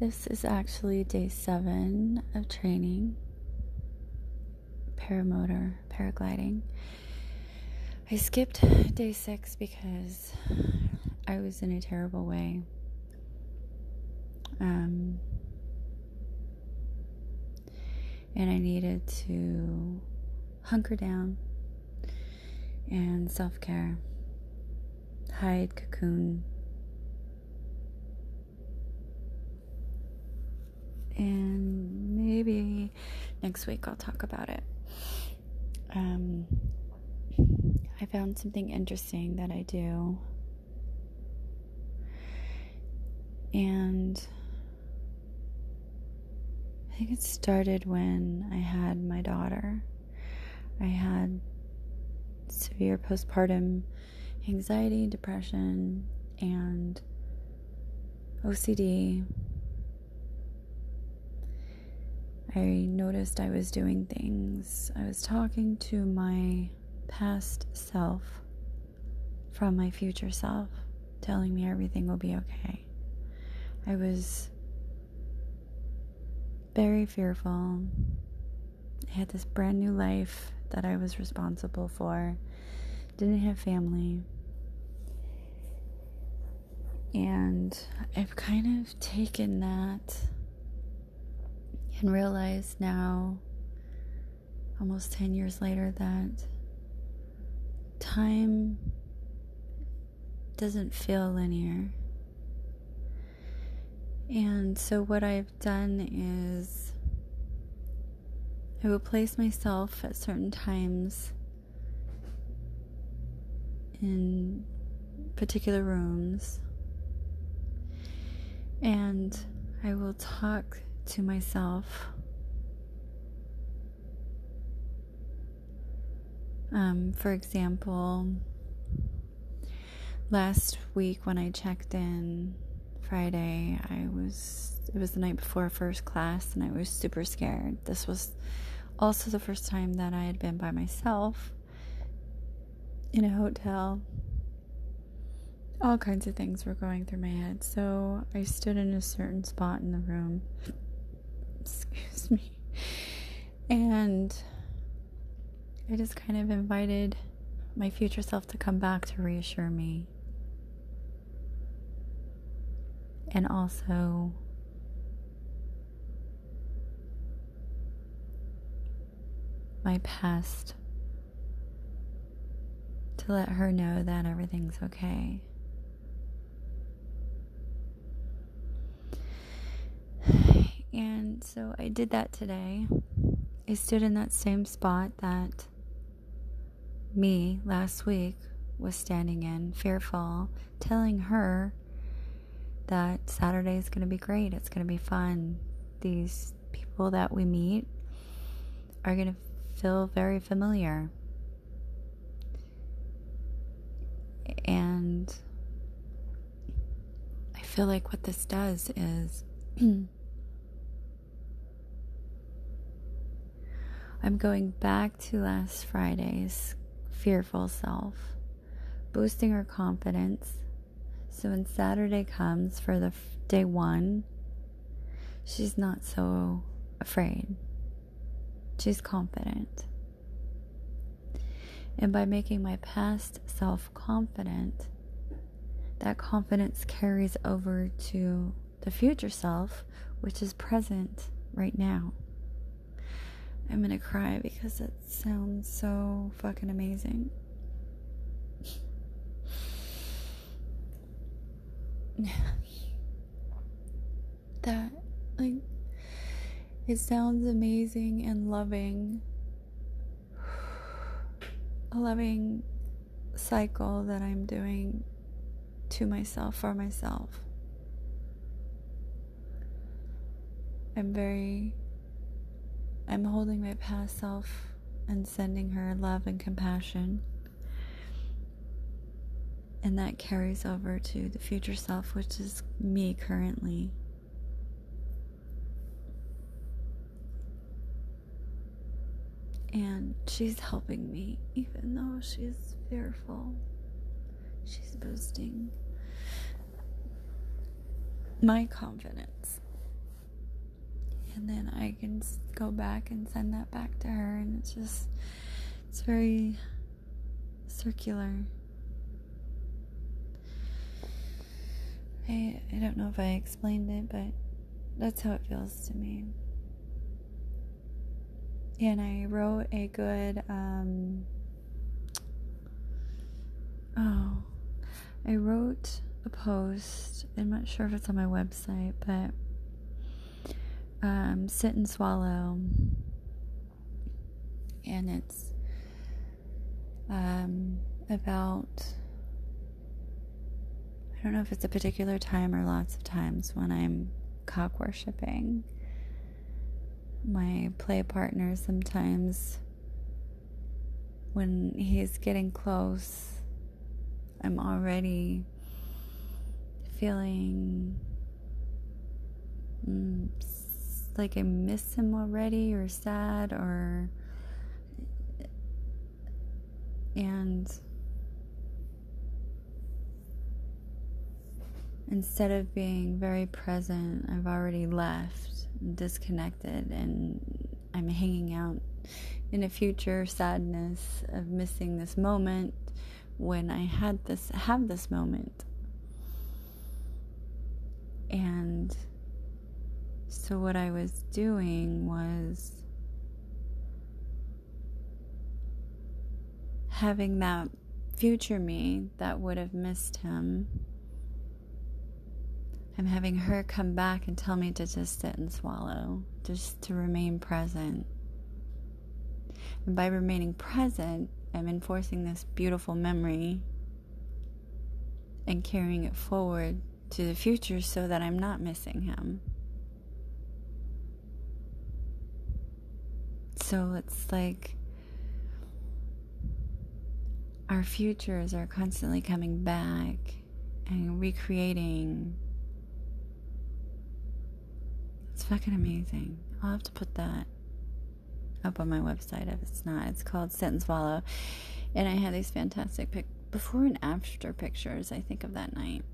This is actually day seven of training paramotor paragliding. I skipped day six because I was in a terrible way. Um, and I needed to hunker down and self care, hide, cocoon, and maybe next week I'll talk about it. Um, I found something interesting that I do, and I think it started when I had my daughter. I had severe postpartum anxiety, depression, and OCD. I noticed I was doing things. I was talking to my past self from my future self, telling me everything will be okay. I was very fearful. I had this brand new life that I was responsible for, didn't have family. And I've kind of taken that and realize now, almost 10 years later, that time doesn't feel linear. And so, what I've done is I will place myself at certain times in particular rooms and I will talk to myself. Um, for example, last week when I checked in Friday, I was it was the night before first class and I was super scared. This was also the first time that I had been by myself in a hotel. All kinds of things were going through my head. So I stood in a certain spot in the room. Excuse me. And I just kind of invited my future self to come back to reassure me and also my past to let her know that everything's okay. So I did that today. I stood in that same spot that me last week was standing in, fearful, telling her that Saturday is going to be great. It's going to be fun. These people that we meet are going to feel very familiar. And I feel like what this does is I'm going back to last Friday's fearful self, boosting her confidence so when Saturday comes for the f- day one, she's not so afraid. She's confident. And by making my past self confident, that confidence carries over to the future self, which is present right now. I'm gonna cry because it sounds so fucking amazing. that like it sounds amazing and loving a loving cycle that I'm doing to myself for myself. I'm very I'm holding my past self and sending her love and compassion and that carries over to the future self, which is me currently. And she's helping me, even though she's fearful. She's boosting my confidence. And then I can go back and send that back to her, and it's just, it's very circular. I, I don't know if I explained it, but that's how it feels to me. And I wrote a good, um, oh, I wrote a post. I'm not sure if it's on my website, but um, Sit and Swallow. And it's um, about, I don't know if it's a particular time or lots of times when I'm cock worshipping. My play partner sometimes, when he's getting close, I'm already feeling mm, like I miss him already or sad or and instead of being very present, I've already left, disconnected, and I'm hanging out in a future sadness of missing this moment when I had this have this moment. And so what I was doing was having that future me that would have missed him. I'm having her come back and tell me to just sit and swallow, just to remain present. And by remaining present, I'm enforcing this beautiful memory and carrying it forward to the future so that I'm not missing him. So it's like our futures are constantly coming back and recreating. It's fucking amazing. I'll have to put that up on my website if it's not. It's called Sit and Swallow. And I had these fantastic pic- before and after pictures, I think, of that night.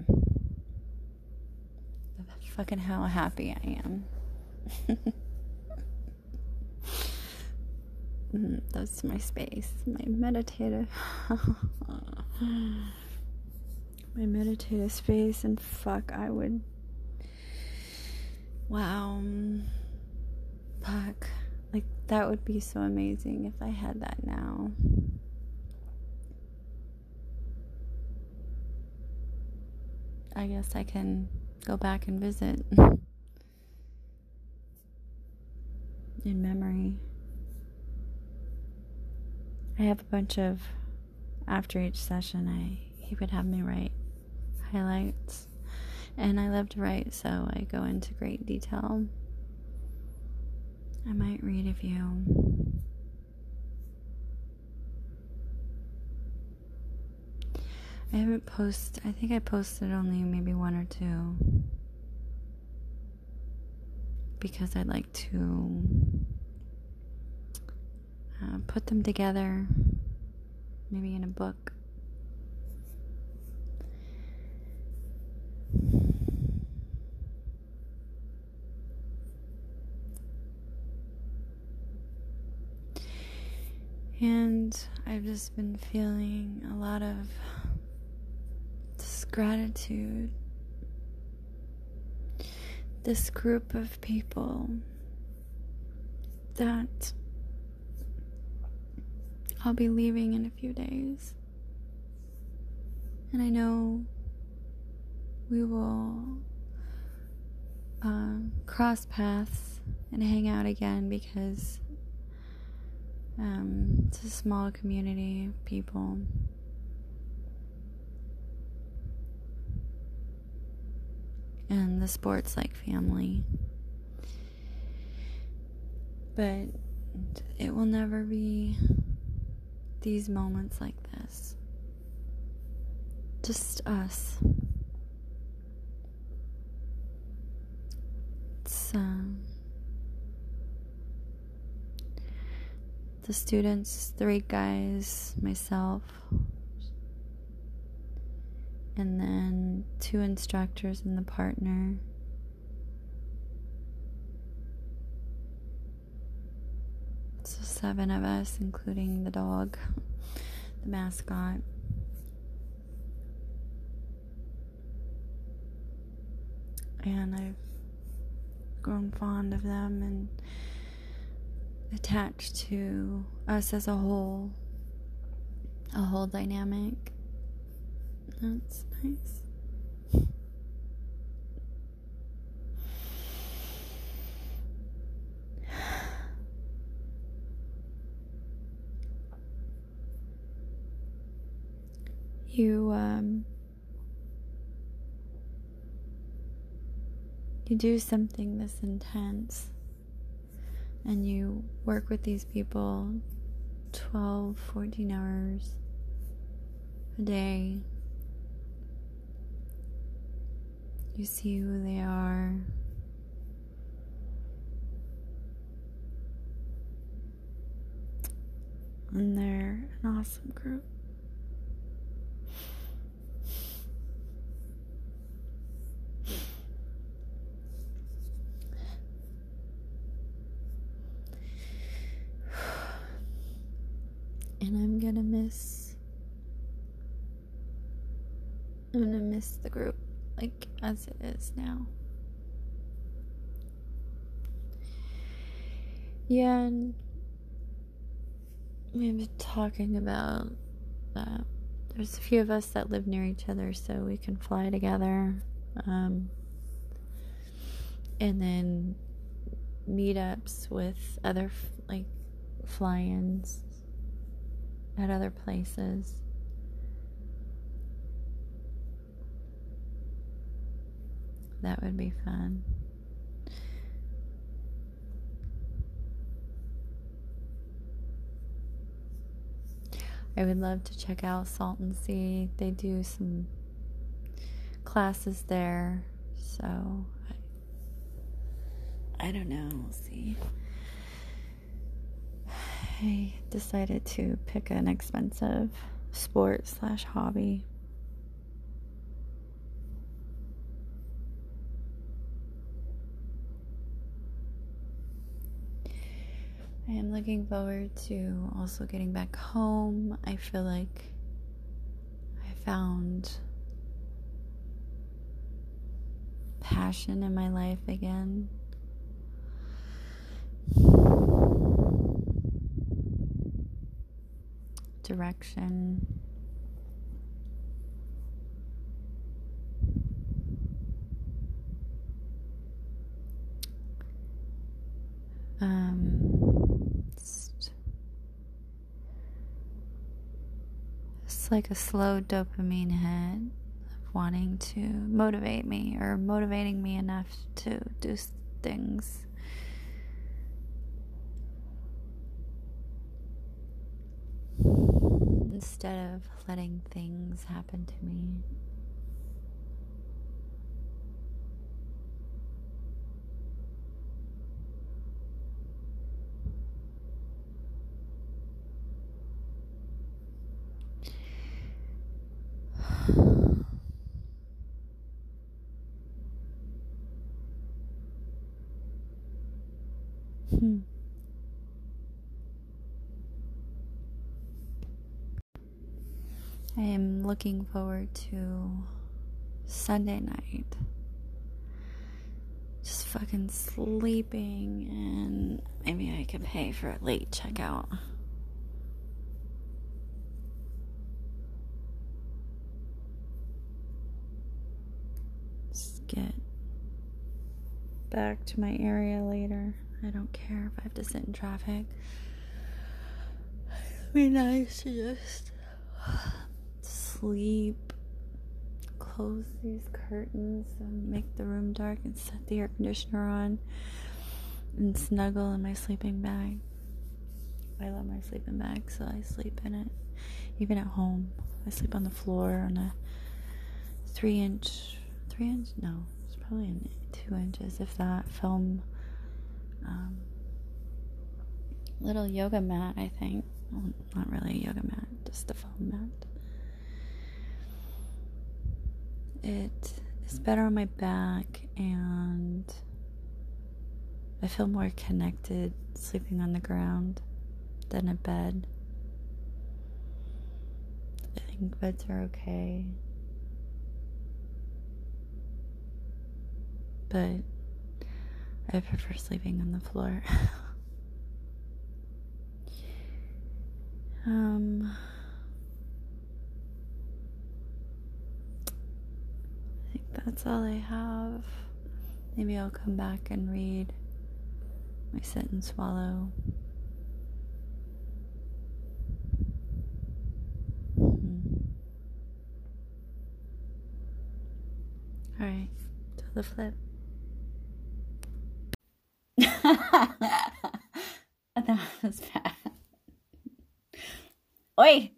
Fucking how happy I am. Mm, that's my space, my meditative, my meditative space, and fuck, I would. Wow, fuck, like that would be so amazing if I had that now. I guess I can go back and visit in memory. I have a bunch of after each session I he would have me write highlights and I love to write so I go into great detail. I might read a few. I haven't posted I think I posted only maybe one or two because I'd like to uh, put them together, maybe in a book. And I've just been feeling a lot of this gratitude. This group of people that I'll be leaving in a few days. And I know we will um, cross paths and hang out again because um, it's a small community of people. And the sports like family. But it will never be these moments like this. Just us. It's um, the students, three guys, myself, and then two instructors and the partner. Seven of us, including the dog, the mascot. And I've grown fond of them and attached to us as a whole, a whole dynamic. That's nice. You um you do something this intense and you work with these people 12 14 hours a day you see who they are. And they're an awesome group and I'm gonna miss. I'm gonna miss the group like as it is now. Yeah, and we've been talking about uh, there's a few of us that live near each other, so we can fly together. Um, and then meetups with other like fly-ins at other places. That would be fun. I would love to check out Salton Sea. They do some classes there, so I, I don't know. We'll see. I decided to pick an expensive sport slash hobby. I am looking forward to also getting back home. I feel like I found passion in my life again. direction. Um, it's, like a slow dopamine hit of wanting to motivate me or motivating me enough to do things instead of letting things happen to me. I am looking forward to Sunday night. Just fucking sleeping, and maybe I can pay for a late checkout. Just get back to my area later. I don't care if I have to sit in traffic. It'd be nice to just sleep, close these curtains and make the room dark and set the air conditioner on and snuggle in my sleeping bag. I love my sleeping bag, so I sleep in it. Even at home, I sleep on the floor on a three inch, three inch, no, it's probably two inches, if that, film um, little yoga mat, I think. Well, not really a yoga mat, just a foam mat. It is better on my back and I feel more connected sleeping on the ground. than a bed. I think beds are okay. But I prefer sleeping on the floor. um I think that's all I have. Maybe I'll come back and read my sit and swallow. Hmm. All right, to the flip. that was bad. Oi!